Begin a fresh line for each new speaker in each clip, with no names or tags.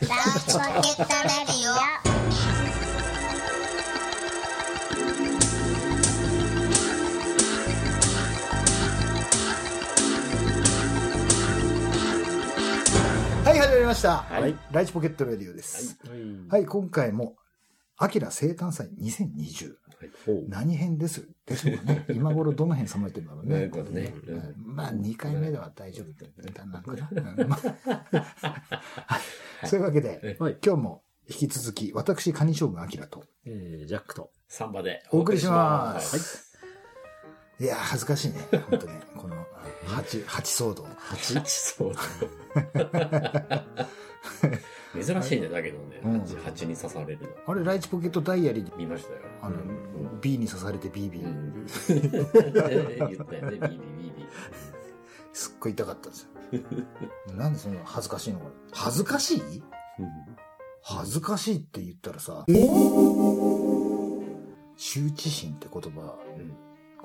チポケットレディ
はい、始まりました。
はい
ライチポケットレディオです。はい、今回も、アキラ生誕祭2020。何編です？ですもんね。今頃どの辺さまれてるんだろうね。
ね。
うん。まあ、2回目では大丈夫だなのかな。うん。そういうわけで、
はい。
今日も引き続き、私、カニ将軍アキラと
えー、ジャックと。
サンバで
お送りします。
はい
いやー、恥ずかしいね。本当ね。この、八、八騒動。
八そうだ。珍しいね、だけどね。
うん
蜂蜂に刺されるの。
あれ、ライチポケットダイアリーで、
見ましたよ。
あの、
うん
B に刺されて BB。
うん 言ったよね、ビービービービ
すっごい痛かったんですよ。なんでそんな恥ずかしいのこれ。恥ずかしい？
ー。
恥ずかしいって言ったらさ、羞恥心って言葉
うん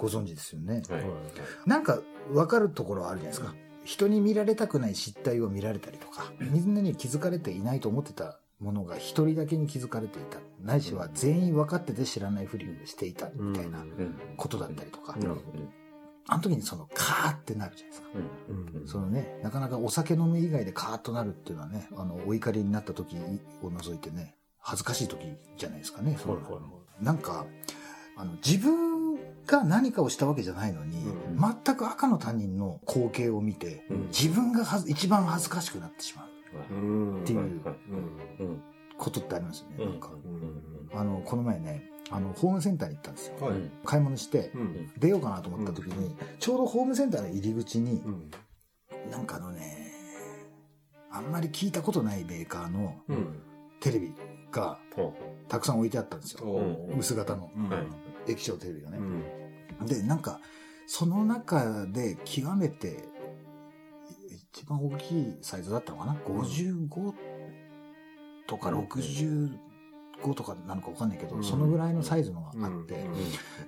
ご存知ですよね。
はい。
なんか分かるところはあるじゃないですか。人に見られたくない失態を見られたりとか、みんなに気づかれていないと思ってたものが一人だけに気づかれていた。ないしは全員分かってて知らないふりをしていたみたいな
うん
ことだったりとか。あの時にそのカーってなるじゃないですか。
うんうん
そのね、なかなかお酒飲む以外でカーッとなるっていうのはね、あの、お怒りになった時を除いてね、恥ずかしい時じゃないですかね。なんか、あの、自分が何かをしたわけじゃないのに、
うん
全く赤の他人の光景を見て、
うん
自分がはず一番恥ずかしくなってしまう
うん。
っていうことってありますよね。
うん
なんか、あの、この前ね、あの、ホームセンターに行ったんですよ。
はい
うん
買い物して、
うん。
出ようかなと思った時に、ちょうどホームセンターの入り口に、
うん。
なんかあのね、あんまり聞いたことないメーカーの
うん。
テレビが
ほ
たくさん置いてあったんですよ。
お
薄型の。液晶テレビがね。
う。ん。
で、なんか、その中で極めて、一番大きいサイズだったのかな ?55 とか65とかなのかわかんないけど、
うん。
そのぐらいのサイズのがあって、
うん。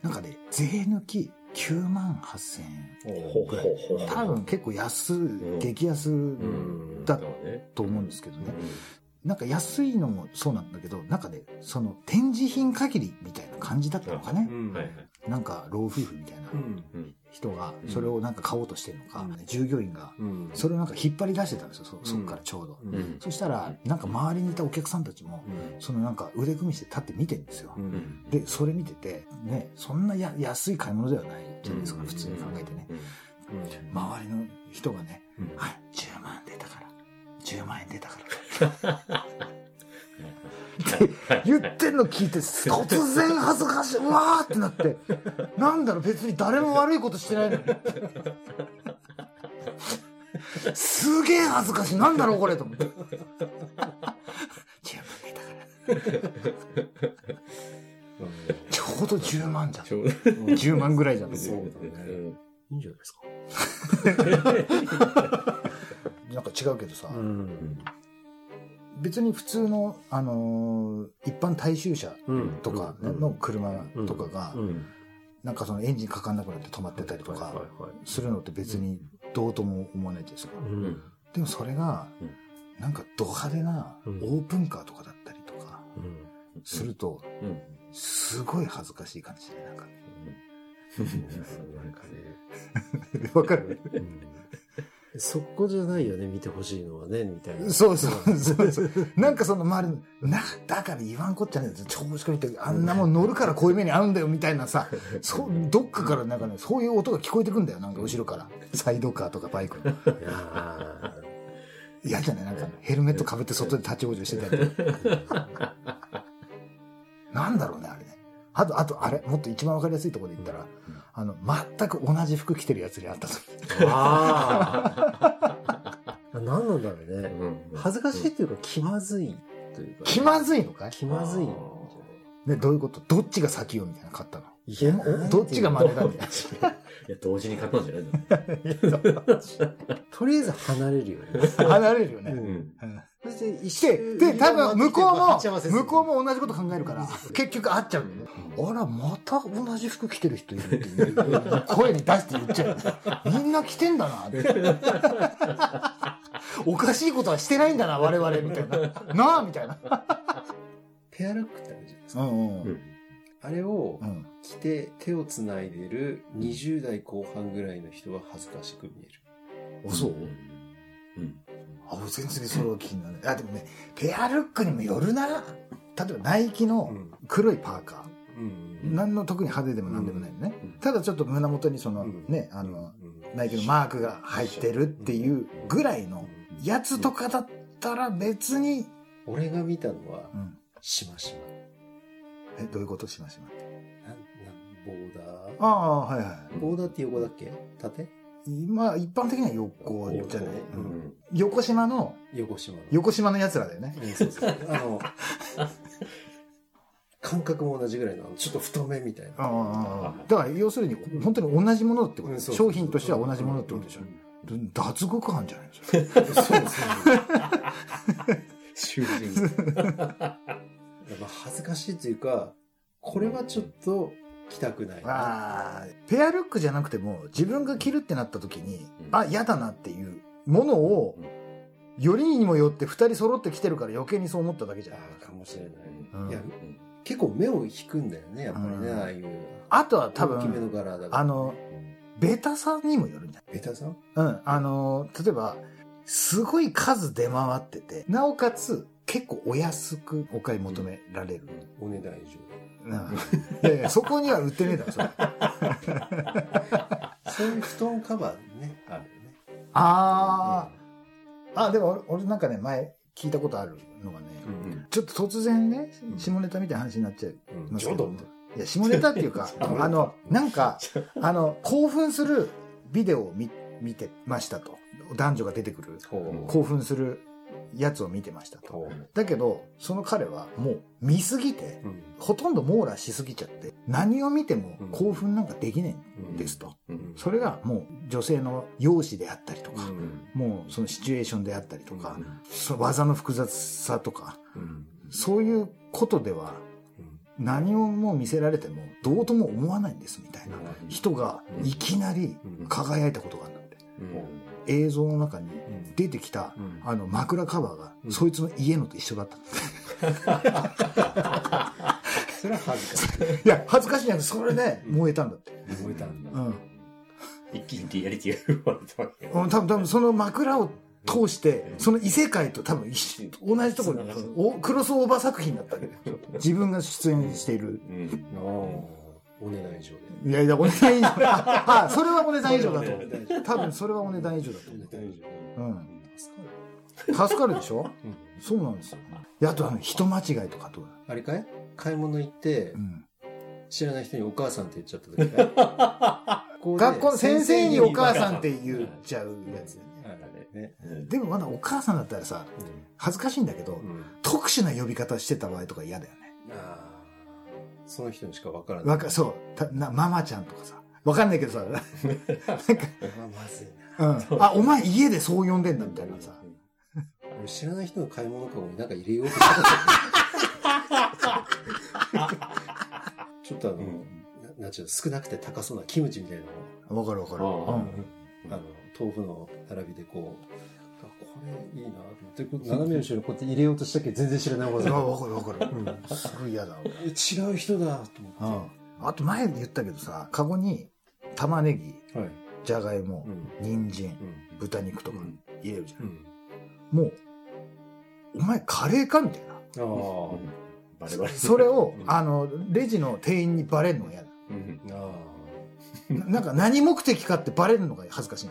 なんかね、税抜き9万8000円。
うほうほうほう。
多分結構安、
ん。
激安
ん。
だ
ね
と思うんですけどね。なんか安いのもそうなんだけど、なんかね、その展示品限りみたいな感じだったのかね。
うん。
はいはい
なんか老夫婦みたいな人がそれをなんか買おうとしてるのか、
うん
従業員が
うん。
それをなんか引っ張り出してたんですよ、そそこからちょうど。
うん。
うん
そしたら、なんか周りにいたお客さんたちも、そのなんか腕組みして立って見てるんですよ。
うん。
で、それ見てて、ね、そんなや安い買い物ではないじゃないですか、
うん
普通に考えてね。
うん。
周りの人がね、
うん
はい、10万出たから、10万円出たから。言ってんの聞いて、突然恥ずかしい、うわーってなって、なんだろう、別に誰も悪いことしてないのに。すげえ恥ずかしい、なんだろう、これ、と思って。10万出たから。ちょうど10万じゃん。
ちょうど
10万ぐらいじゃん。
そうだね
うん
いいんじゃないですか。
違うけどさ、
ん。
別に普通の、あのー一般大衆車
うん。
とかね、の車とかが、
うん。
なんかそのエンジンかかんなくなって止まってたりとか。するのって別にどうとも思わないじゃないですか。
うん。
でもそれが
うん、
なんかド派手なオ
うん。
ープンカーとかだったりとかすると、
うん。
すごい恥ずかしい感じで、なんか。ね。
なん。かね。
わかる
そこじゃないよね、見てほしいのはね、みたいな。
そうそうそうそう。なんかその周りの、な、だから言わんこっちゃねえ調子こいて、あんなもん乗るからこういう目に遭うんだよみたいなさ、そう、どっかからなんかね、そういう音が聞こえてくんだよ、なんか後ろから。サイドカーとかバイクの。
いやー
嫌じゃない？なんかヘルメットかぶって外で立ち往生してたり。なんだろうね、あれね。あと、あと、あれ、もっと一番わかりやすいところで言ったら、あの、全く同じ服着てるやつにあったと。
ああ。何なんだろうね。
うん
恥ずかしいっていうか、気まずいというか。
気まずいのかい？
気まずい
ね、どういうこと？どっちが先よみたいなの買ったの？
いや
おどっちが真似だみたい
いや、同時に買ったんじゃないの？
とりあえず離れるよね。
な。離れるよね。
うん
で、で、多分向こうも、向こう
も。
も同じこと考えるから、結局会っちゃうんだよね。あら、また同じ服着てる人いるっていう声に出して言っちゃう。みんな着てんだなって。おかしいことはしてないんだな、我々、みたいな。なあみたいな。
ペアルックってあるじゃないですか。あれを
うん。
着て手をつないでる20代後半ぐらいの人は恥ずかしく見える。
お、そう？
うん。
あ、俺全然それは気にならない。あ、でもね、ペアルックにもよるな。例えば、ナイキの黒いパーカー。
うん
何の特に派手でも何でもないのね。
うん
ただちょっと胸元にその、
うん
ね、あの、
うん
ナイキのマークが入ってるっていうぐらいのやつとかだったら別に、
俺が見たのは
う、ん。
しましま。
え、どういうことしましま？って。
ボーダー？
ああ、はいはい。
ボーダーって横だっけ？縦？
今、一般的には横じゃない？
横
うん
うん。
横島の、
横島の。
横島の奴らだよね。
うんそうそう。あの、感覚も同じぐらいの、ちょっと太めみたいな。
ああ、だから要するに、本当に同じものってこと、商品としては同じものってことでしょ。脱獄犯じゃないですか。
そうそう。
囚人。
やっぱ恥ずかしいというか、これはちょっと着たくないな。
ああ、ペアルックじゃなくても、自分が着るってなった時に、
うん
あ、嫌だなっていうものを、よりにもよって二人揃ってきてるから余計にそう思っただけじゃん。
かもしれない。
うん
いや、結構目を引くんだよね、やっぱりね、
うん
ああいう。
あとは多
大きめの
分、
柄だ。
あの、ベタさにもよるんじゃ
ベタさ？ん
ないうん。あの、例えば、すごい数出回ってて、なおかつ、結構お安くお買い求められる。
お値段以上
いやいや、そこには売ってねえだろ、それ。
で。そういう布団カバーね、あるよね。
ああ、あ、でも俺俺なんかね、前聞いたことあるのがね、
うん。
ちょっと突然ね、下ネタみたいな話になっちゃい
うん
ますけど、いや、下ネタっていうか、あの、なんか、あの、興奮するビデオを見見てましたと。男女が出てくる、興奮するやつを見てました
う。
と。
ほ
だけど、その彼はもう見すぎて、
う。うん
ほとんど網羅しすぎちゃって、何を見ても興奮なんかできないんですと。
うん。
それがもう女性の容姿であったりとか、
うん。
もうそのシチュエーションであったりとか、の技の複雑さとか、
うん。
そういうことでは
うん
何をもう見せられてもどうとも思わないんですみたいな人がいきなり輝いたことがあるんだって。
うん。
映像の中に
うん
出てきた
うん
あの枕カバーが
うん
そいつの家のと一緒だった。
それは恥ずかしい。
いや、恥ずかしいんじゃなくてそれで燃えたんだって。
燃えたんだ。
うん。
一気にリアリティが生まれたわけ。
うん多分多分その枕を通して、その異世界と多分一緒同じところに、おクロスオーバー作品だったわけど、自分が出演している。
うん。
お値段以上で。
いやいや、お値段以上。あ、あそれはお値段以上だと多分それはお値段以上だと思
お値段以上。
う。うん。
助かる。
助かるでしょ？
うん
そうなんですよ。であとあの、人間違いとかどう
あれかい？買い物行って
う、ん。
知らない人にお母さんって言っちゃった時
学校の先生にお母さんって言っちゃうやつ。でもまだお母さんだったらさ、恥ずかしいんだけど、
うん。
特殊な呼び方してた場合とか嫌だよね。
ああ。その人にしかわからない。
わか、そう。たな、ママちゃんとかさ。わかんないけどさ、なんか、
まあ、まずいな。
うん。あ、お前家でそう呼んでんだみたいなさ。
俺知らない人の買い物かごになんか入れようとした。ちょっとあの、
うん
ななんちゅうの少なくて高そうなキムチみたいな
わかるわかる。
ああ
うん。
あの、豆腐の並びでこう、あこれいいなって、斜め後ろにこうやって入れようとしたけど全然知らないおば
あ
さん。
わかるわかる。
うん
すごい嫌だ。
え違う人だと
うん
思っ。
あと前言ったけどさ、カゴに玉ねぎ、
て。はい。
じゃがいも
う、ん。
人参、
うん。
豚肉とか
うん
入れるじゃ。
うんん。
もう、お前カレーかみたいな。
バレバレ。
それを
う、ん
あの、レジの店員にバレるのが嫌だ。な なんか何目的かってバレるのが恥ずかしい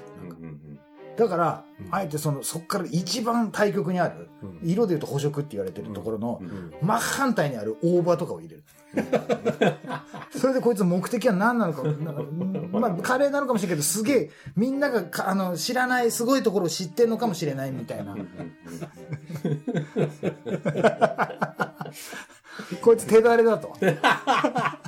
だから
うん、
あえてその、そっから一番対極にある。色で言うと補色って言われてるところの。真反対にある大葉とかを入れる。それでこいつ目的は何なのか、まあ、カレーなのかもしれないけど、すげえ、みんながかあの知らないすごいところを知ってんのかもしれないみたいなこいつ手だれだと。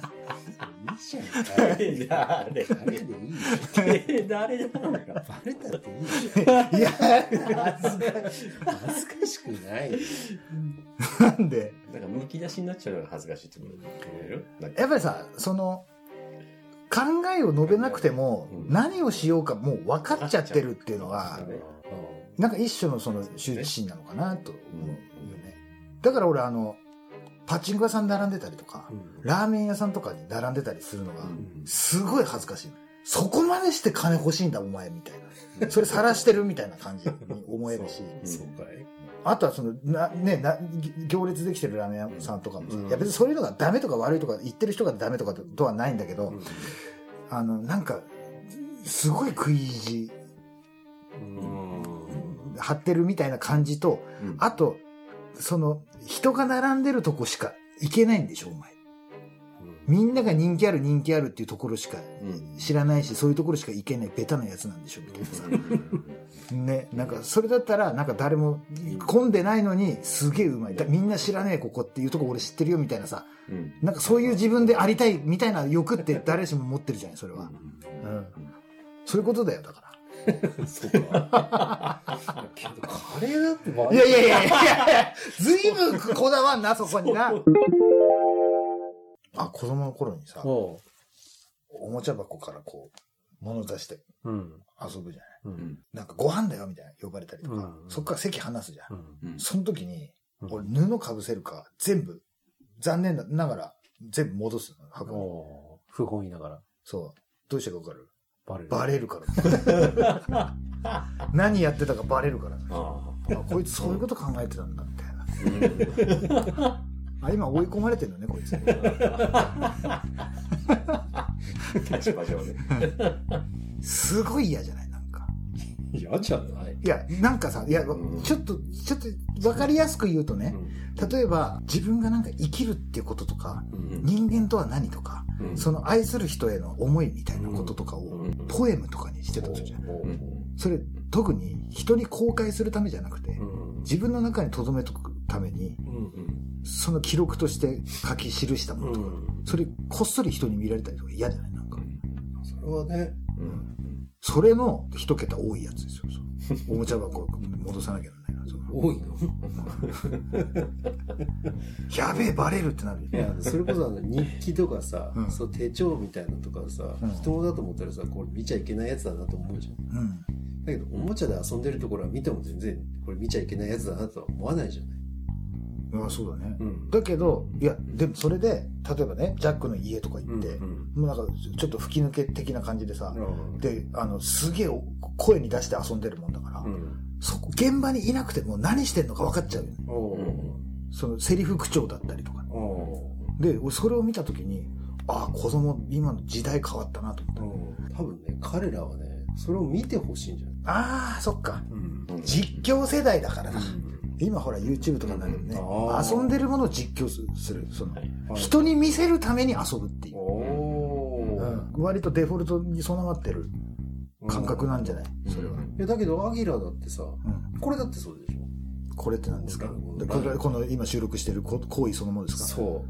いいじゃん。
誰誰
誰でいいよ。
誰だ
バレたっていい。
いや、
恥ずかしくない。
なんで、
なんかむき出しになっちゃうのが恥ずかしいってこと言えるなんか
やっぱりさ、その、考えを述べなくても、
うん
何をしようかもう分かっちゃってるっていうのが、なんか一種のその羞恥心なのかなと思うよね。だから俺あの、パチンコ屋さん並んでたりとか、ラーメン屋さんとかに並んでたりするのが、すごい恥ずかしい。そこまでして金欲しいんだお前みたいな。それ晒してるみたいな感じに思えるし。
そうかい。
あとはその、な、ね、な、行列できてるラーメン屋さんとかもさ、
うん。
いや別にそういうのがダメとか悪いとか言ってる人がダメとかとはないんだけど、
うん。
あの、なんか、すごい食い意地
うん。
張ってるみたいな感じと、
うん。
あと、その、人が並んでるとこしか行けないんでしょ、お前。みんなが人気ある人気あるっていうところしか
うん
知らないし、そういうところしか行けないベタなやつなんでしょ、みたいなさ。ね、なんか、それだったら、なんか誰も混んでないのに、すげえうまい。だみんな知らねえ、ここっていうとこ俺知ってるよ、みたいなさ。
うん
なんかそういう自分でありたい、みたいな欲って誰しも持ってるじゃない、それは。うん。そういうことだよ、だから。
そうか。けど、カレーだってま
いやいやいやいやいや、ずいぶんこだわんな、そこにな。あ、子供の頃にさ、
お
おもちゃ箱からこう、物出して
う。うん。
遊ぶじゃない。
う。
うんん
なんかご飯だよ、みたいな呼ばれたりとか、
うん
そっから席離すじゃん。
うん。
うん
その時に、
うん
俺布かぶせるか、全部、残念ながら、全部戻すの、箱に。
おー不本意ながら。
そう。どうしてかわかる？
バレる。
バレるから。何やってたかバレるから。
あ
あこいつそういうこと考えてたんだ、みたいな。
あ。
あ、今追い込まれてるのね、こいつ。
立場上ね。
すごい嫌じゃないなんか。
嫌じゃない
いや、なんかさ、いや、
うん
ちょっと、ちょっと、わかりやすく言うとね、例えば、自分がなんか生きるっていうこととか、
うん
人間とは何とか、
うん
その愛する人への思いみたいなこととかを
うん、
ポエムとかにしてたとするじゃん。
うん
それ、特に人に公開するためじゃなくて、
うん。
自分の中に留めとくために、その記録として書き記したものとか、それこっそり人に見られたりとか嫌じゃない？なんか。
それはね、
うん。
それの一桁多いやつですよ。そう。おもちゃ箱戻さなきゃ
多いの
やべえ、バレるってなるよ
いや、それこそあの日記とかさ、
うん
そう手帳みたいなのとかさ、
うん
人だと思ったらさ、これ見ちゃいけないやつだなと思うじゃん。
うん。
だけど、おもちゃで遊んでるところは見ても全然、これ見ちゃいけないやつだなとは思わないじゃない。
まあそうだね。
うん
だけど、いや、でもそれで、例えばね、ジャックの家とか行って、
うん
もうなんかちょっと吹き抜け的な感じでさ、
うん
で、あの、すげえ声に出して遊んでるもんだから、
うん。
そこ、現場にいなくても何してんのか分かっちゃうそのセリフ口調だったりとか。
お
で、俺それを見たときに、ああ、子供、今の時代変わったなと思った。
ー多分ね、彼らはね、それを見てほしいんじゃない？
ああ、そっか。
うん。
実況世代だからだ。今ほら YouTube とかになるよね。遊んでるものを実況する。その、
はい
人に見せるために遊ぶっていう。割とデフォルトに備わってる感覚なんじゃない？それは。
いやだけど、アギラだってさ、
うん。
これだってそうでしょ？
これって何ですか？これこの今収録してるこ行為そのものですか？
そ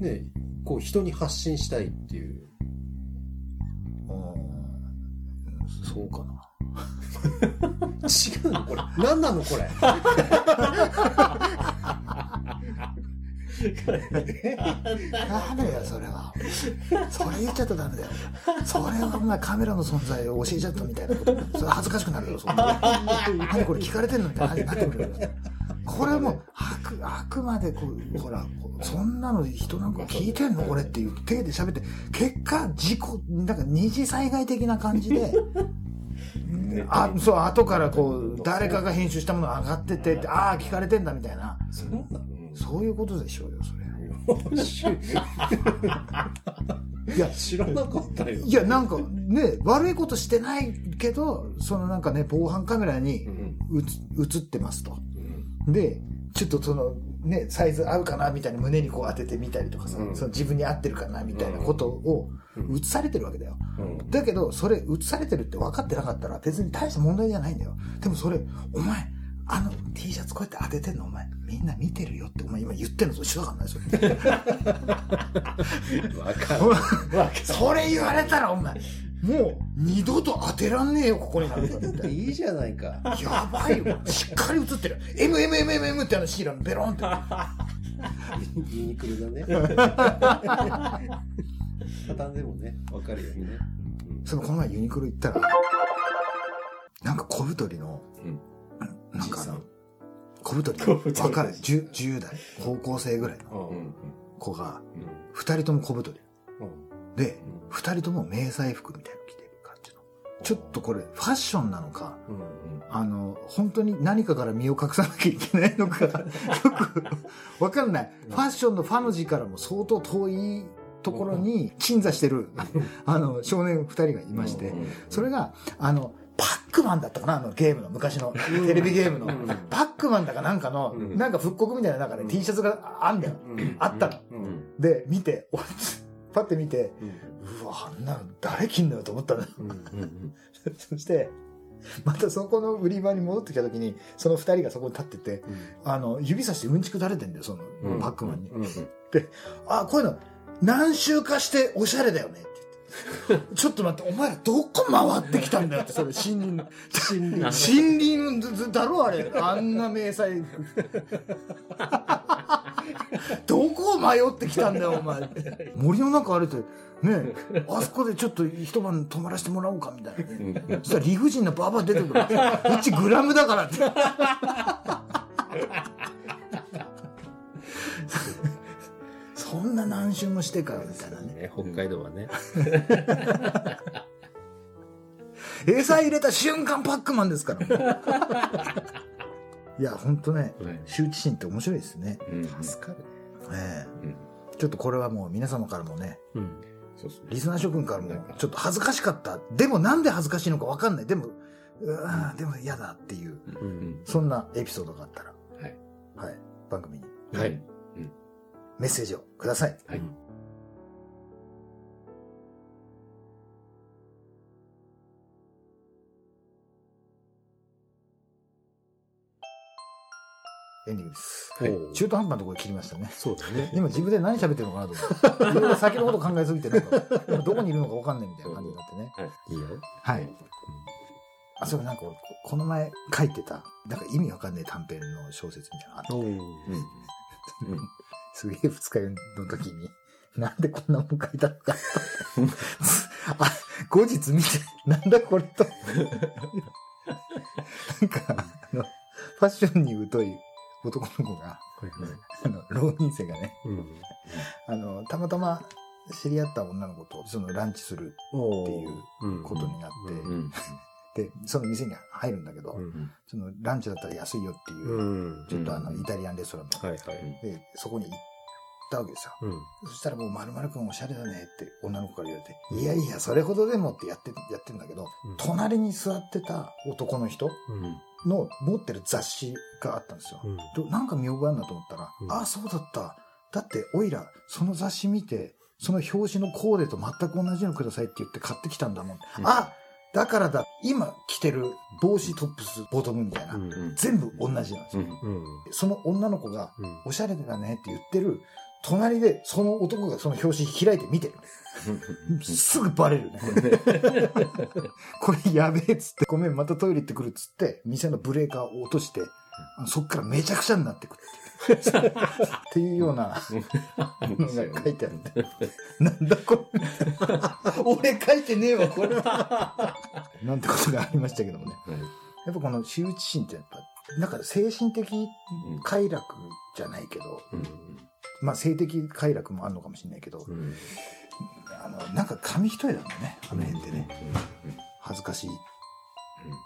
う。ねこう人に発信したいっていう。
うんそうかな。
違うのこれ。何なのこれ？
ダメだよ、それは。それ言っちゃったらダメだよ。それはお前カメラの存在を教えちゃったみたいなこと。それ恥ずかしくなるよ、そんな。何これ聞かれてんのみたいななってくるよ。これはもう、あく、あくまでこう、ほら、そんなの人なんか聞いてんのこれっていう手で喋って、結果、事故、なんか二次災害的な感じで、あ、そう、後からこう、誰かが編集したもの上がっててって、ああ、聞かれてんだみたいな。
そうなの？
そういうことでしょうよ、それ。いや、
知らなかったよ。
いや、なんかね、悪いことしてないけど、そのなんかね、防犯カメラに
うん
映映ってますと。で、ちょっとその、ね、サイズ合うかなみたいな胸にこう当ててみたりとかさ、
うん
その自分に合ってるかなみたいなことを
うん
映されてるわけだよ。
うん
だけど、それ映されてるって分かってなかったら別に大した問題じゃないんだよ。でもそれ、お前、あの T シャツこうやって当ててんの？お前、みんな見てるよってお前今言ってんのと一緒だからね、それ。
わかる。
それ言われたらお前、もう二度と当てらんねえよ、ここに。い
いいじゃないか。
な。やばいよ。しっかり映ってる。MMMMM ってあのシーラのベロンって。
ユニクロだね。畳んでもね、わかるようにね。
そのこの前ユニクロ行ったら、なんか小太りの
うん
なんかあの小太り。
小太り。
若い 10, 10代高校生ぐらいの子が
うん。
2人とも小太り。
うん。
で2人とも迷彩服みたいなの着てる感じの。ちょっとこれファッションなのか
うん。
あの本当に何かから身を隠さなきゃいけないのか よくわかんない。ファッションのファの字からも相当遠いところに鎮座してるあの少年2人がいまして。
うん。
それがあのパックマンだったかなあのゲームの昔のテレビゲームの。
うん。
パックマンだかなんかの
うん。
なんか復刻みたいな中で T シャツがあんだよ。
うん。
あったの。で見て俺 パッて見て
う
わあんなの誰着んのよと思ったの そしてまたそこの売り場に戻ってきた時にその2人がそこに立っててあの指さしてうんちく垂れてんだよその
うん。
パックマンに。
うん。
あこういうの何周かしておしゃれだよね ちょっと待ってお前らどこ回ってきたんだよってそれ森林の
森林
森林だろあれ。あんな迷彩。服 どこを迷ってきたんだよお前。森の中歩いてねえあそこでちょっと一晩泊まらせてもらおうかみたいな。ね
うん。
そしたら理不尽なババア出てくる。うちグラムだからって。そんな何周もしてからみたいなね
ね北海道はね。
餌入れた瞬間パックマンですから。いや本当ね
はい。
羞恥心って面白いですね、
うん。
助かる
ええ
うん。
ちょっとこれはもう皆様からもねリスナー諸君からもちょっと恥ずかしかった。でもなんで恥ずかしいのか分かんない。でもうわーでも嫌だっていう
うん。
そんなエピソードがあったら
はい。
はい。番組に。
はい。
メッセージをください。
はい
エンディングです、
はい。
中途半端なところで切りましたね。
そうだね。
今自分で何喋ってるのかなと思って。いろいろ先のこと考えすぎてなんか今 どこにいるのか分かんないみたいな感じになってね。
い。いよ。
はい。あそれなんか俺ここの前書いてたなんか意味わかんない短編の小説みたいなのあって。すげえ二日酔いの時に、なんでこんなもん書いたのか。あ、後日見て、なんだこれと。なんか、あの、ファッションに疎い男の子が、あの、浪人生がね、
うん。
あの、たまたま知り合った女の子と、そのランチするっていう
うん
ことになって、
うんうん
で、その店に入るんだけど、
うん
そのランチだったら安いよっていう、
うん。
ちょっとあの、
うん
イタリアンレストランの、で、そこに行ったわけですよ。
うん。
そしたらもう〇〇くんおしゃれだねって女の子から言われて、いやいや、それほどでもってやって、やってるんだけど、
うん。
隣に座ってた男の人
うん
の持ってる雑誌があったんですよ。
うん
どなんか見覚えあるなと思ったら、
うん
ああ、そうだった。だって、おいら、その雑誌見て、その表紙のコーデと全く同じのくださいって言って買ってきたんだもん。
うん
あだからだ。今着てる帽子、トップス、ボトムみたいな。
うん
うん
全部同じなんですよ。
うん
うん
その女の子が、
うん
おしゃれだねって言ってる、隣でその男がその表紙開いて見てる。すぐバレるね。これやべえっつって、ごめん、またトイレ行ってくるっつって、店のブレーカーを落として、そっからめちゃくちゃになってくるっていう。っていうようなのが書いてあって。なんだこれ。俺書いてねえわ、これ。なんてことがありましたけどもね。
はい
やっぱこの羞恥心ってやっぱ、なんか精神的快楽じゃないけど、
うん
まあ性的快楽もあるのかもしれないけど、
うん。
あの、なんか紙一重だもんね、あの辺ってね。
うんうん
恥ずかしいっ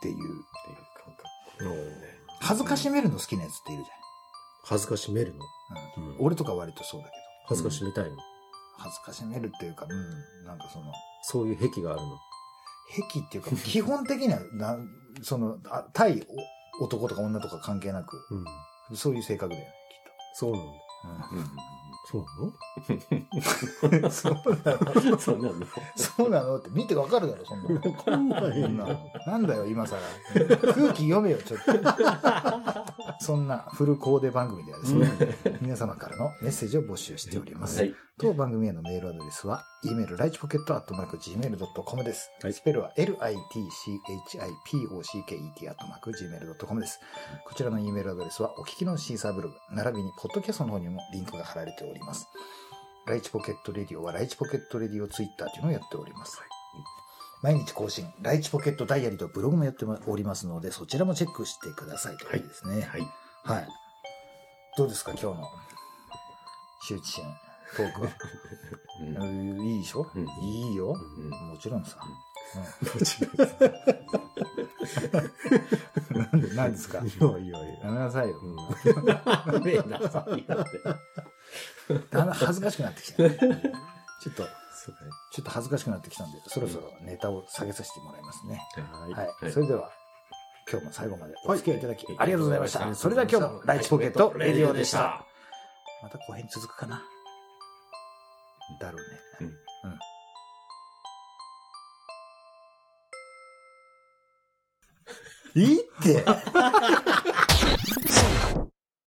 ていう。恥ずかしめるの好きなやつっているじ
恥ずかしめるの？
俺とか割とそうだけど。
恥ずかしめたいの？
恥ずかしめるっていうか、うん、なんかその、
そういう癖があるの？
癖っていうか、基本的には、なその、あ対お男とか女とか関係なく、
うん。
そういう性格だよね、きっ
うん
そう
と。うん、そうなの
そうなの
そうなのって見てわかるだろ、そん。なの。
わかん。ない
ななん。だよ、今更。空気読めよ、ちょっと。そんなフルコーデ番組ではですね、皆様からのメッセージを募集しております。
はい
当番組へのメールアドレスは、e メールライチポケットアットマーク Gmail.com です。
はい
スペルは litchipocket アットマーク Gmail.com です。こちらの e メールアドレスは、お聞きのシーサーブログ、並びにポッドキャストの方にもリンクが貼られております。ライチポケットレディオはライチポケットレディオツイッターというのをやっております。毎日更新、ライチポケットダイアリーとブログもやっておりますので、そちらもチェックしてくださいということですね。
はい。
はい。どうですか、今日の、周知心、トークは？
うん
うんいいでしょ、
うん
いいよ、
うん
もちろんさ。
もちろん。
うん、なんで、なんですか？
いやいやい
やめなさいよ。
うん。ダメなさいよ。
だんだん恥ずかしくなってきた、ね。ちょっと、ちょっと恥ずかしくなってきたんで、そろそろネタを下げさせてもらいますね。
はい
はい。それでは、今日も最後までお付き合いいただき、
はい
ありがとうございました。それでは今日も、ライチポケットレディオでした。。また後編続くかな？だろうね。
うん
うん。いいって